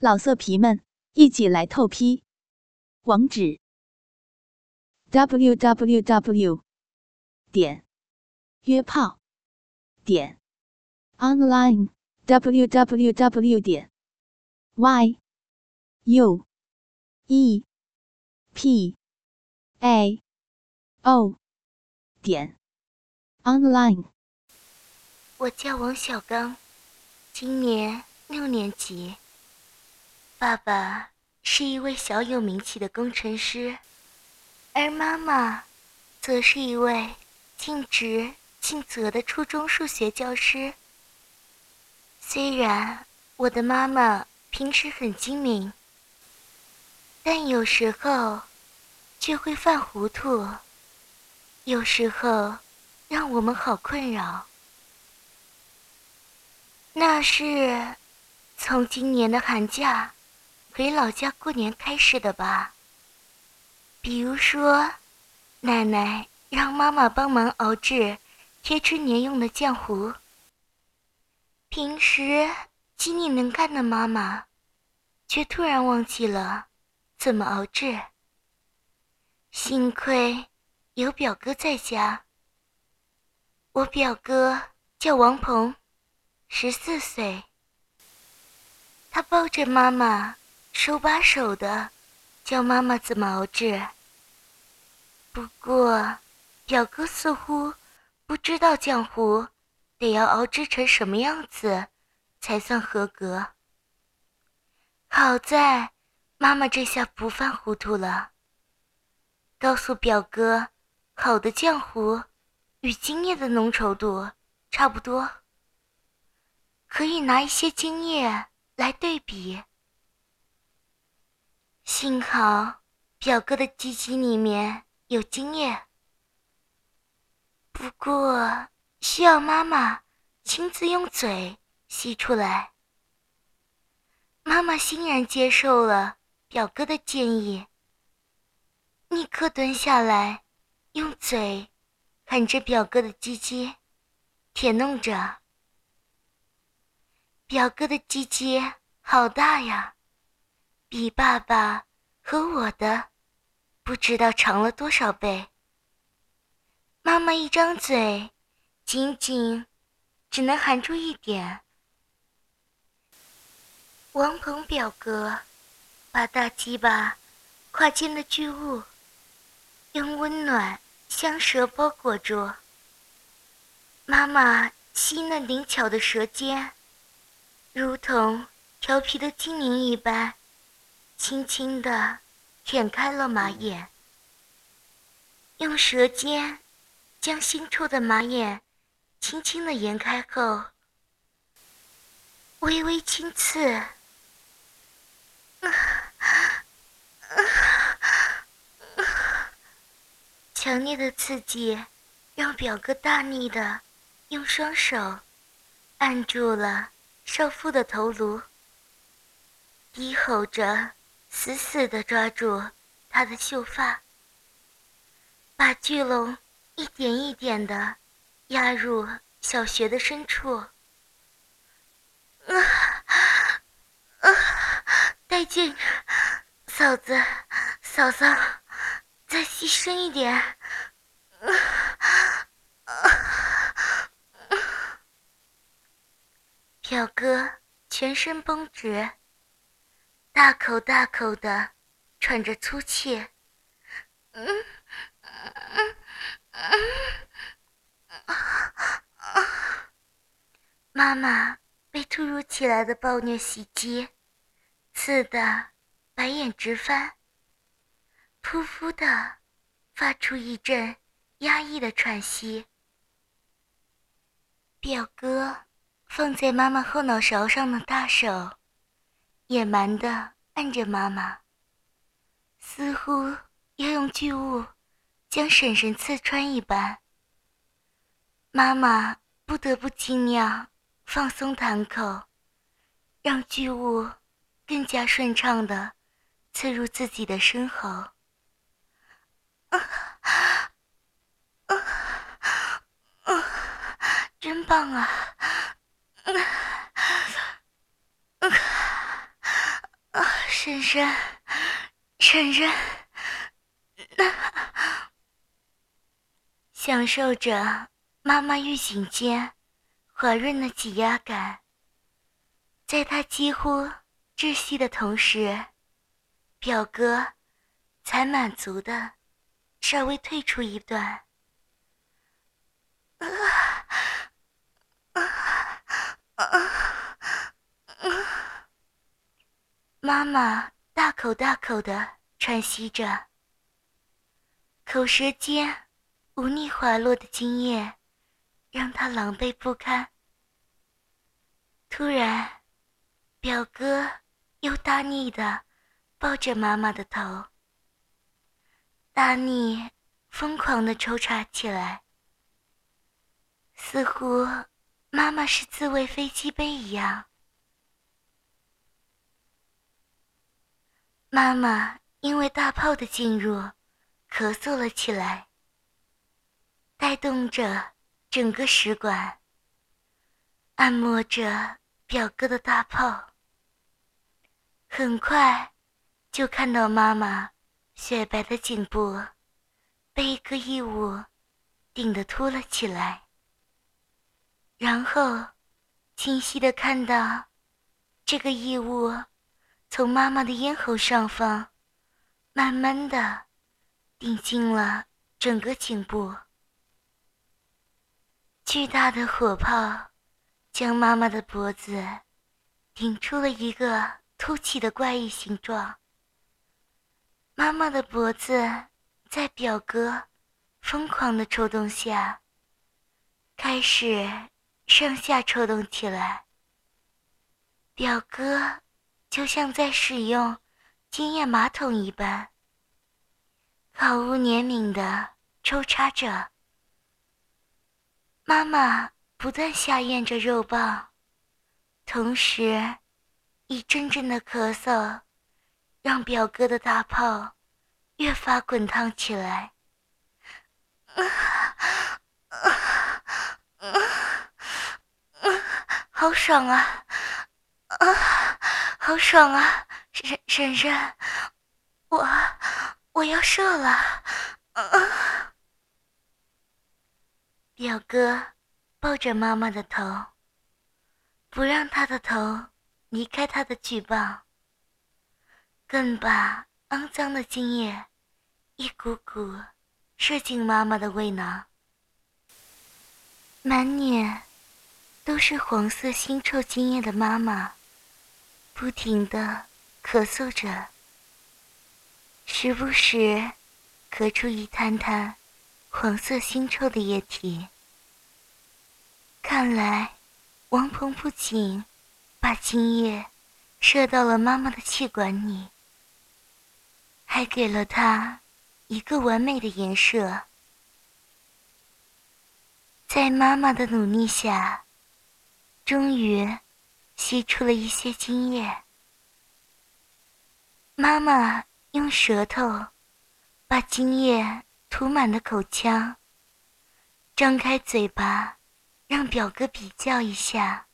老色皮们，一起来透批！网址：w w w 点约炮点 online w w w 点 y u e p a o 点 online。我叫王小刚，今年六年级。爸爸是一位小有名气的工程师，而妈妈则是一位尽职尽责的初中数学教师。虽然我的妈妈平时很精明，但有时候却会犯糊涂，有时候让我们好困扰。那是从今年的寒假。回老家过年开始的吧。比如说，奶奶让妈妈帮忙熬制贴春年用的浆糊。平时精力能干的妈妈，却突然忘记了怎么熬制。幸亏有表哥在家。我表哥叫王鹏，十四岁。他抱着妈妈。手把手的教妈妈怎么熬制。不过，表哥似乎不知道浆糊得要熬制成什么样子才算合格。好在妈妈这下不犯糊涂了，告诉表哥，好的浆糊与精液的浓稠度差不多，可以拿一些精液来对比。幸好表哥的鸡鸡里面有精液，不过需要妈妈亲自用嘴吸出来。妈妈欣然接受了表哥的建议，立刻蹲下来，用嘴含着表哥的鸡鸡，舔弄着。表哥的鸡鸡好大呀！比爸爸和我的不知道长了多少倍。妈妈一张嘴，仅仅只能含住一点。王鹏表哥把大鸡巴跨进了巨物，用温暖香舌包裹住。妈妈细嫩灵巧的舌尖，如同调皮的精灵一般。轻轻地舔开了马眼，用舌尖将腥臭的马眼轻轻地沿开后，微微轻刺。强烈的刺激让表哥大力的用双手按住了少妇的头颅，低吼着。死死地抓住他的秀发，把巨龙一点一点地压入小穴的深处。啊啊！带劲！嫂子，嫂嫂，再细深一点！啊啊！表哥全身绷直。大口大口的喘着粗气，嗯嗯嗯妈妈被突如其来的暴虐袭击，刺得白眼直翻，噗噗的发出一阵压抑的喘息。表哥放在妈妈后脑勺上的大手。野蛮的按着妈妈，似乎要用巨物将婶婶刺穿一般。妈妈不得不尽量放松弹口，让巨物更加顺畅的刺入自己的身喉。啊啊啊！真棒啊！婶婶，婶婶，那享受着妈妈玉颈间滑润的挤压感，在他几乎窒息的同时，表哥才满足的稍微退出一段。妈妈大口大口的喘息着，口舌间忤逆滑落的精液，让她狼狈不堪。突然，表哥又大力的抱着妈妈的头，大力疯狂的抽插起来，似乎妈妈是自慰飞机杯一样。妈妈因为大炮的进入，咳嗽了起来，带动着整个食管，按摩着表哥的大炮。很快，就看到妈妈雪白的颈部被一个异物顶得凸了起来，然后清晰的看到这个异物。从妈妈的咽喉上方，慢慢的顶进了整个颈部。巨大的火炮将妈妈的脖子顶出了一个凸起的怪异形状。妈妈的脖子在表哥疯狂的抽动下，开始上下抽动起来。表哥。就像在使用经验马桶一般，毫无怜悯的抽插着。妈妈不断下咽着肉棒，同时一阵阵的咳嗽，让表哥的大炮越发滚烫起来。好爽啊！啊！好爽啊，婶婶婶，我我要射了！表哥抱着妈妈的头，不让她的头离开他的巨棒，更把肮脏的精液一股股射进妈妈的胃囊，满脸都是黄色腥臭精液的妈妈。不停的咳嗽着，时不时咳出一滩滩黄色腥臭的液体。看来，王鹏不仅把精液射到了妈妈的气管里，还给了她一个完美的颜射。在妈妈的努力下，终于。吸出了一些精液，妈妈用舌头把精液涂满了口腔，张开嘴巴让表哥比较一下。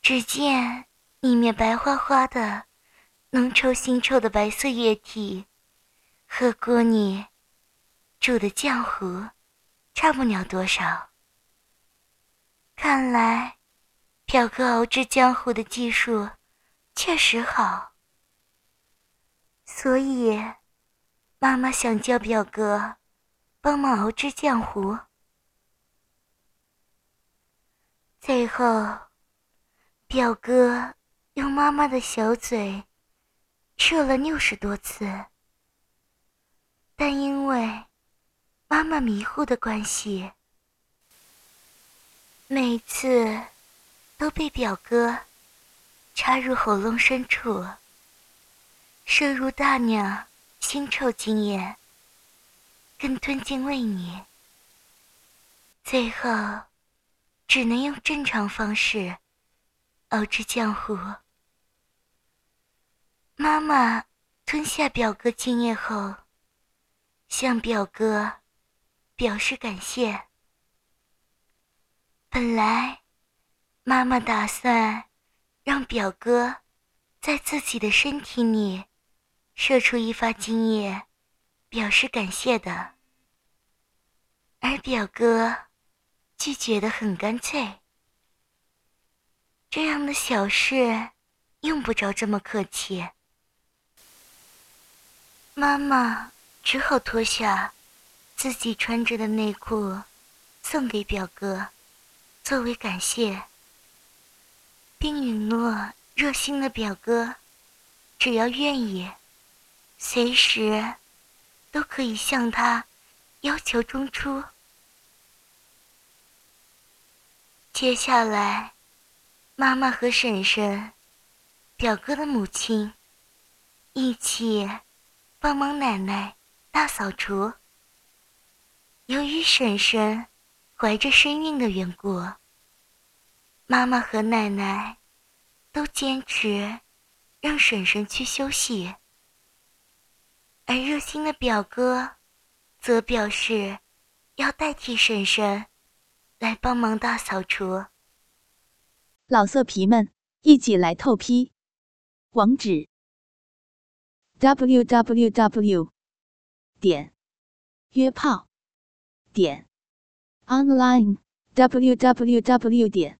只见里面白花花的、浓稠腥臭的白色液体，和锅里煮的浆糊差不了多少。看来。表哥熬制浆糊的技术确实好，所以妈妈想叫表哥帮忙熬制浆糊。最后，表哥用妈妈的小嘴射了六十多次，但因为妈妈迷糊的关系，每次。都被表哥插入喉咙深处，摄入大量腥臭精液，更吞进胃里，最后只能用正常方式熬制浆糊。妈妈吞下表哥精液后，向表哥表示感谢。本来。妈妈打算让表哥在自己的身体里射出一发精液，表示感谢的。而表哥拒绝的很干脆，这样的小事用不着这么客气。妈妈只好脱下自己穿着的内裤，送给表哥，作为感谢，并允诺热心的表哥，只要愿意，随时都可以向他要求中出。接下来，妈妈和婶婶，表哥的母亲，一起帮忙奶奶大扫除。由于婶婶怀着身孕的缘故，妈妈和奶奶都坚持让婶婶去休息，而热心的表哥则表示要代替婶婶。来帮忙大扫除，老色皮们一起来透批，网址：w w w 点约炮点 online w w w 点